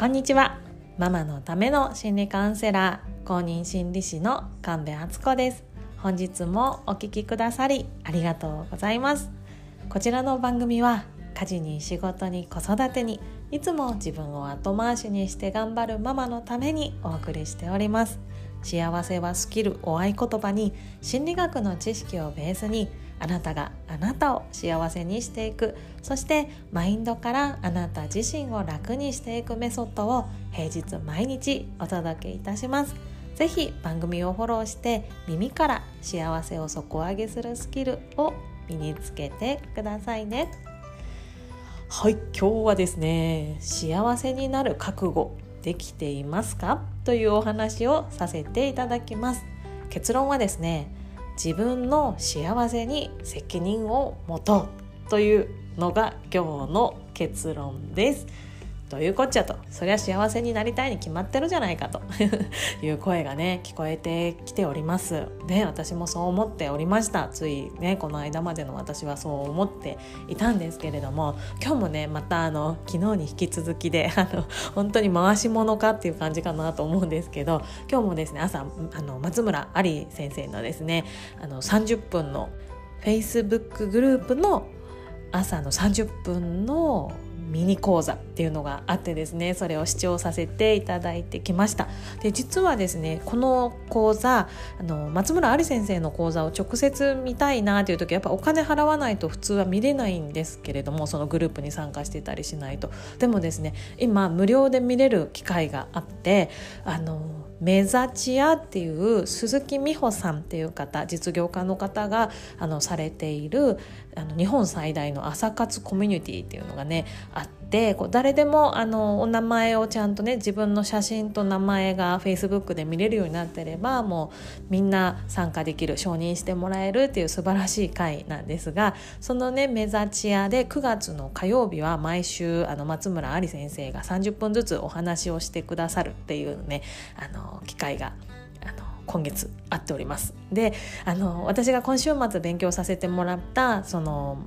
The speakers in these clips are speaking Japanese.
こんにちは。ママのための心理カウンセラー公認心理師の神戸敦子です。本日もお聞きくださりありがとうございます。こちらの番組は家事に仕事に子育てにいつも自分を後回しにして頑張るママのためにお送りしております。幸せはスキルお合言葉に心理学の知識をベースにあなたがあなたを幸せにしていく。そしてマインドからあなた自身を楽にしていくメソッドを平日毎日お届けいたします。ぜひ番組をフォローして耳から幸せを底上げするスキルを身につけてくださいね。はい今日はですね幸せになる覚悟できていますか？というお話をさせていただきます。結論はですね自分の幸せに責任を持とうというのが今日の結論です。どういうこっちゃと。そりゃ幸せになりたいに決まってるじゃないかと。いう声がね聞こえてきております。ね私もそう思っておりました。ついねこの間までの私はそう思っていたんですけれども今日もねまたあの昨日に引き続きで あの本当に回し物かっていう感じかなと思うんですけど今日もですね朝あの松村あり先生のですねあの30分の Facebook グループの朝の30分のミニ講座っていうのがあってですねそれを視聴させていただいてきました。で実はですねこの講座あの松村あり先生の講座を直接見たいなという時はやっぱお金払わないと普通は見れないんですけれどもそのグループに参加してたりしないと。でもですね今無料で見れる機会があってあのメザチアっていう鈴木美穂さんっていう方実業家の方があのされているあの日本最大の朝活コミュニティっていうのがねあってこう誰でもあのお名前をちゃんとね自分の写真と名前がフェイスブックで見れるようになってればもうみんな参加できる承認してもらえるっていう素晴らしい会なんですがそのねメザチアで9月の火曜日は毎週あの松村あり先生が30分ずつお話をしてくださるっていうねあの機会が今月あっております。であの私が今週末勉強させてもらったその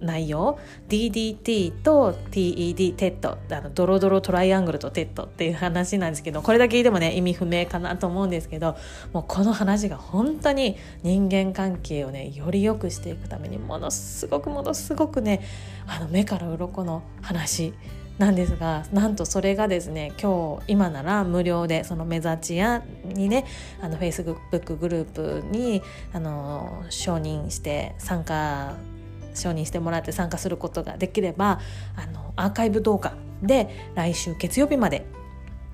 内容 DDT と TED テッドあのドロドロトライアングルとテッドっていう話なんですけどこれだけ聞いてもね意味不明かなと思うんですけどもうこの話が本当に人間関係をねより良くしていくためにものすごくものすごくねあの目から鱗の話なんですがなんとそれがですね今日今なら無料でその目立ち屋にねあの Facebook グループにあの承認して参加承認してもらって参加することができればあのアーカイブ動画で来週月曜日まで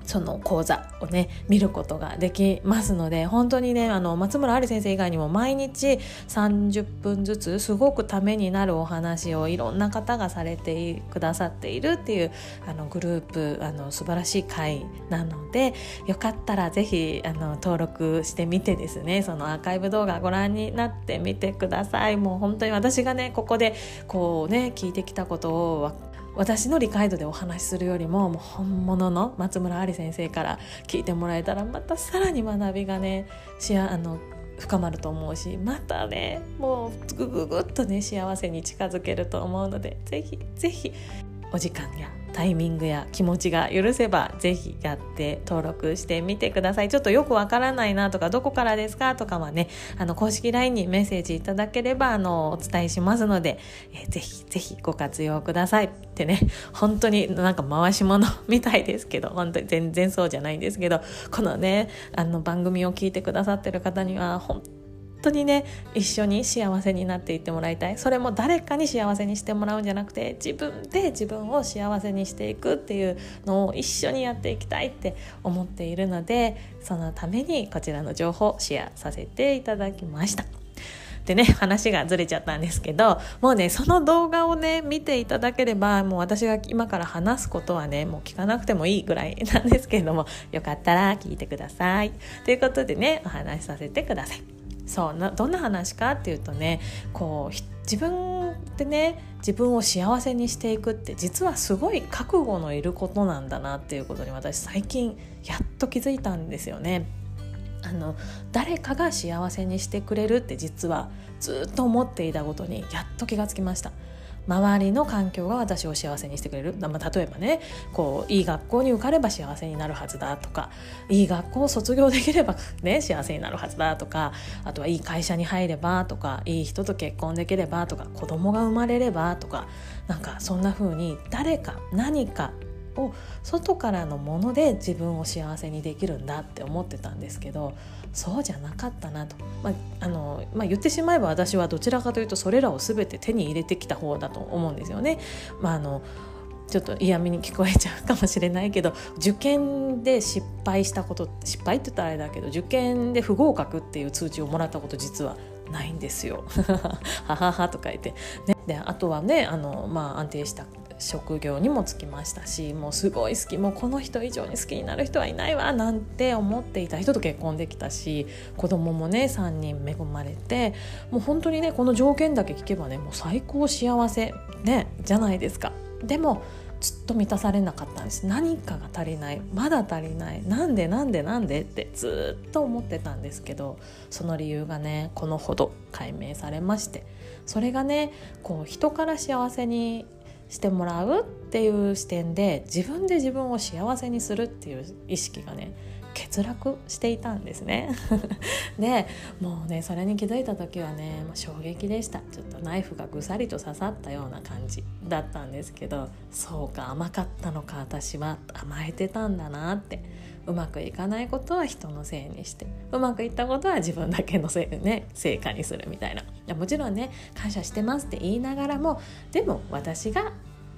その講座をね見ることができますので本当にねあの松村あり先生以外にも毎日30分ずつすごくためになるお話をいろんな方がされてくださっているっていうあのグループあの素晴らしい会なのでよかったら是非あの登録してみてですねそのアーカイブ動画ご覧になってみてください。もう本当に私がねここでこうね聞いてきたことを私の理解度でお話しするよりももう本物の松村有先生から聞いてもらえたらまたさらに学びがねしあの深まると思うしまたねもうグググッとね幸せに近づけると思うのでぜひぜひ。お時間やタイミングや気持ちが許せばぜひやって登録してみてください。ちょっとよくわからないなとかどこからですかとかはねあの公式 LINE にメッセージいただければあのお伝えしますので、えー、ぜひぜひご活用くださいってね。本当になんか回し物みたいですけど本当に全然そうじゃないんですけどこのねあの番組を聞いてくださってる方には本当当にね一緒に幸せになっていってもらいたいそれも誰かに幸せにしてもらうんじゃなくて自分で自分を幸せにしていくっていうのを一緒にやっていきたいって思っているのでそのためにこちらの情報をシェアさせていただきました。でね話がずれちゃったんですけどもうねその動画をね見ていただければもう私が今から話すことはねもう聞かなくてもいいぐらいなんですけれどもよかったら聞いてください。ということでねお話しさせてください。そうどんな話かっていうとねこう自分でね自分を幸せにしていくって実はすごい覚悟のいることなんだなっていうことに私最近やっと気づいたんですよね。あの誰かが幸せにしてくれるって実はずっと思っていたことにやっと気がつきました。周りの環境が私を幸せにしてくれる、まあ、例えばねこういい学校に受かれば幸せになるはずだとかいい学校を卒業できれば、ね、幸せになるはずだとかあとはいい会社に入ればとかいい人と結婚できればとか子供が生まれればとかなんかそんな風に誰か何かを外からのもので自分を幸せにできるんだって思ってたんですけどそうじゃなかったなと、まああのまあ、言ってしまえば私はどちらかというとそれらを全て手に入れてきた方だと思うんですよね。まあ、あのちょっと嫌味に聞こえちゃうかもしれないけど受験で失敗したこと失敗って言ったらあれだけど受験で不合格っていう通知をもらったこと実はないんですよ。はははとか言って、ね、であとはねあの、まあ、安定した職業にもつきましたしもうすごい好きもうこの人以上に好きになる人はいないわなんて思っていた人と結婚できたし子供もね3人恵まれてもう本当にねこの条件だけ聞けばねもう最高幸せねじゃないですか。でもずっと満たされなかったんです何かが足りないまだ足りないなんでなんでなんでってずっと思ってたんですけどその理由がねこのほど解明されましてそれがねこう人から幸せにしてもらうっていう視点で自分で自分を幸せにするっていう意識がね欠落していたんですね。でもうねそれに気づいた時はね衝撃でした。ちょっとナイフがぐさりと刺さったような感じだったんですけどそうか甘かったのか私は。甘えてたんだなって。うまくいかないことは人のせいにして。うまくいったことは自分だけのせいね成果にするみたいな。いやもちろんね感謝してますって言いながらもでも私が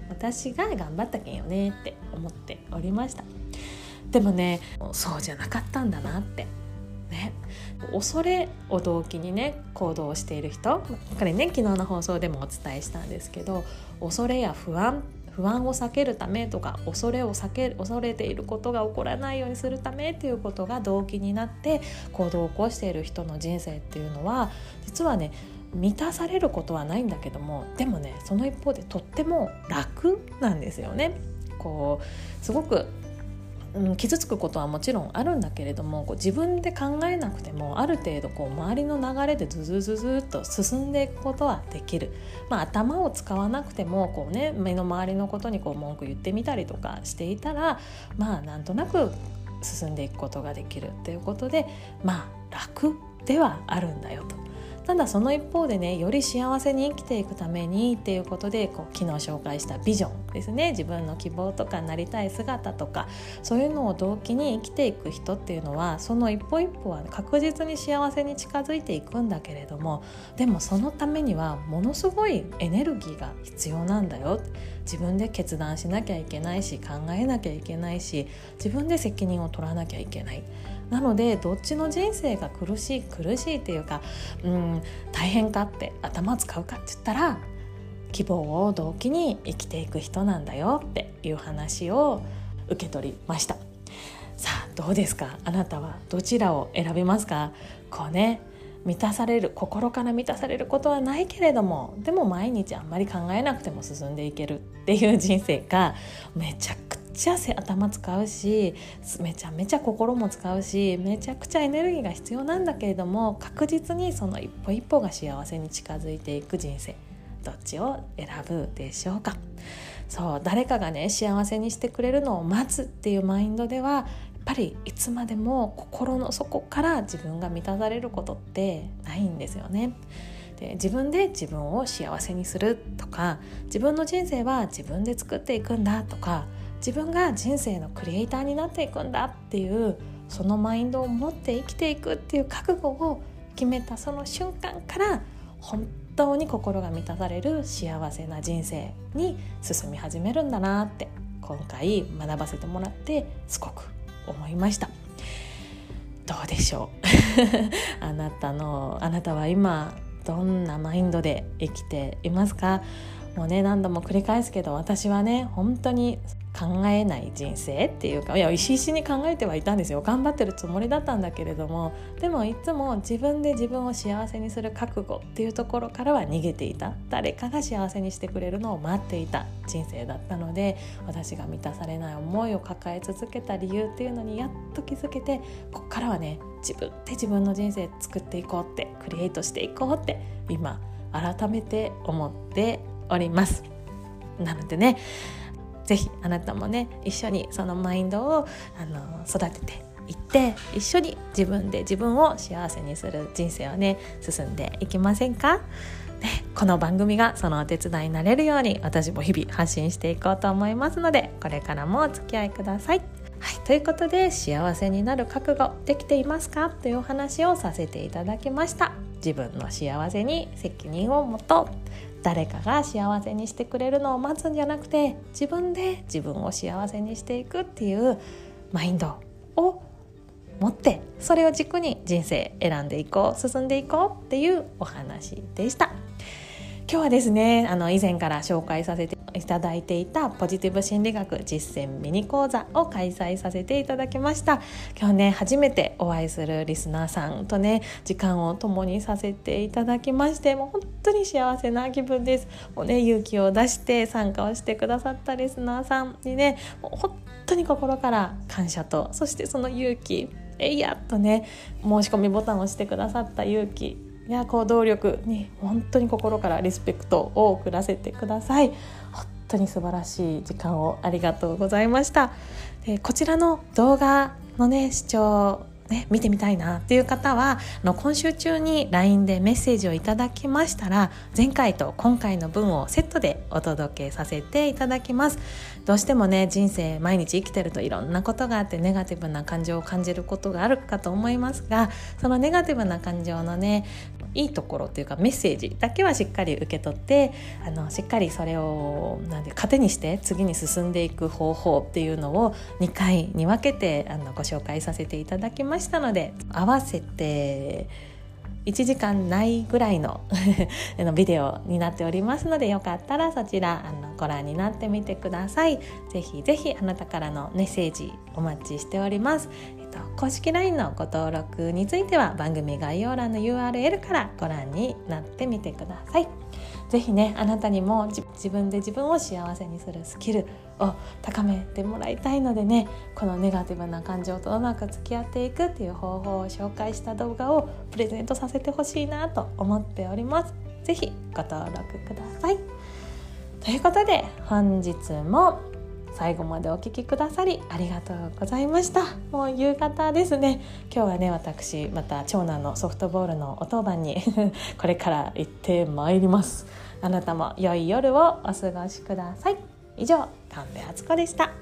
私が頑張ったけんよねって思っておりました。でもねそうじゃなかったんだなってね恐れを動機にね行動している人これね昨日の放送でもお伝えしたんですけど恐れや不安不安を避けるためとか恐れを避ける恐れていることが起こらないようにするためっていうことが動機になって行動を起こしている人の人生っていうのは実はね満たされることはないんだけどもでもねその一方でとっても楽なんですよね。こうすごくうん、傷つくことはもちろんあるんだけれどもこう自分で考えなくてもある程度こう周りの流れでズズズズっと進んでいくことはできる、まあ、頭を使わなくてもこう、ね、目の周りのことにこう文句言ってみたりとかしていたらまあなんとなく進んでいくことができるっていうことでまあ楽ではあるんだよと。ただその一方でねより幸せに生きていくためにっていうことでこう昨日紹介したビジョンですね。自分の希望とかなりたい姿とか。そういうのを動機に生きていく人っていうのはその一歩一歩は確実に幸せに近づいていくんだけれどもでもそのためにはものすごいエネルギーが必要なんだよ。自分で決断しなきゃいけないし考えなきゃいけないし自分で責任を取らなきゃいけない。なのでどっちの人生が苦しい苦しいっていうかうん大変かって頭使うかって言ったら希望を動機に生きていく人なんだよっていう話を受け取りました。さあどうですか？あなたはどちらを選びますか？こうね満たされる心から満たされることはないけれどもでも毎日あんまり考えなくても進んでいけるっていう人生がめちゃくちゃ頭使うしめちゃめちゃ心も使うしめちゃくちゃエネルギーが必要なんだけれども確実にその一歩一歩が幸せに近づいていく人生どっちを選ぶでしょうか？そう誰かがね幸せにしてくれるのを待つっていうマインドではやっぱりいつまでも心の底から自分が満たされることってないんですよね。で自分で自分を幸せにするとか自分の人生は自分で作っていくんだとか自分が人生のクリエイターになっていくんだっていうそのマインドを持って生きていくっていう覚悟を決めたその瞬間から本当に心が満たされる幸せな人生に進み始めるんだなって今回学ばせてもらってすごく思いました。どうでしょう？あなたのあなたは今どんなマインドで生きていますか？もうね何度も繰り返すけど私はね本当に考えない人生っていうかいや石石に考えてはいたんですよ。頑張ってるつもりだったんだけれどもでもいつも自分で自分を幸せにする覚悟っていうところからは逃げていた。誰かが幸せにしてくれるのを待っていた人生だったので私が満たされない思いを抱え続けた理由っていうのにやっと気づけてこっからはね自分で自分の人生作っていこうってクリエイトしていこうって今改めて思っております。なのでねぜひあなたもね一緒にそのマインドをあの育てていって一緒に自分で自分を幸せにする人生をね進んでいきませんか？ね、この番組がそのお手伝いになれるように私も日々発信していこうと思いますのでこれからもお付き合いください。はい、ということで幸せになる覚悟できていますか？というお話をさせていただきました自分の幸せに責任を持とう誰かが幸せにしてくれるのを待つんじゃなくて自分で自分を幸せにしていくっていうマインドを持ってそれを軸に人生選んでいこう進んでいこうっていうお話でした。今日はですねあの以前から紹介させていただいていたポジティブ心理学実践ミニ講座を開催させていただきました。今日ね初めてお会いするリスナーさんとね時間を共にさせていただきましてもう本当に幸せな気分です。もうね勇気を出して参加をしてくださったリスナーさんにねもう本当に心から感謝とそしてその勇気えいやっとね申し込みボタンを押してくださった勇気や行動力に本当に心からリスペクトを送らせてください。本当に素晴らしい時間をありがとうございました。でこちらの動画のね視聴ね、見てみたいなっていう方はあの今週中に LINE でメッセージをいただきましたら前回と今回の分をセットでお届けさせていただきます。どうしてもね人生毎日生きてるといろんなことがあってネガティブな感情を感じることがあるかと思いますがそのネガティブな感情のねいいところというかメッセージだけはしっかり受け取ってあのしっかりそれをなんで糧にして次に進んでいく方法っていうのを2回に分けてあのご紹介させていただきました。したので合わせて1時間ないぐらいの ビデオになっておりますのでよかったらそちらあのご覧になってみてください。ぜひぜひあなたからのメッセージお待ちしております。えっと、公式 LINE のご登録については番組概要欄の URL からご覧になってみてください。ぜひねあなたにも自分で自分を幸せにするスキルを高めてもらいたいのでねこのネガティブな感情とうまく付き合っていくっていう方法を紹介した動画をプレゼントさせてほしいなと思っております。ぜひご登録ください。ということで本日も最後までお聴きくださりありがとうございました。もう夕方ですね。今日はね私また長男のソフトボールのお当番に これから行ってまいります。あなたも良い夜をお過ごしください。以上神戸敦子でした。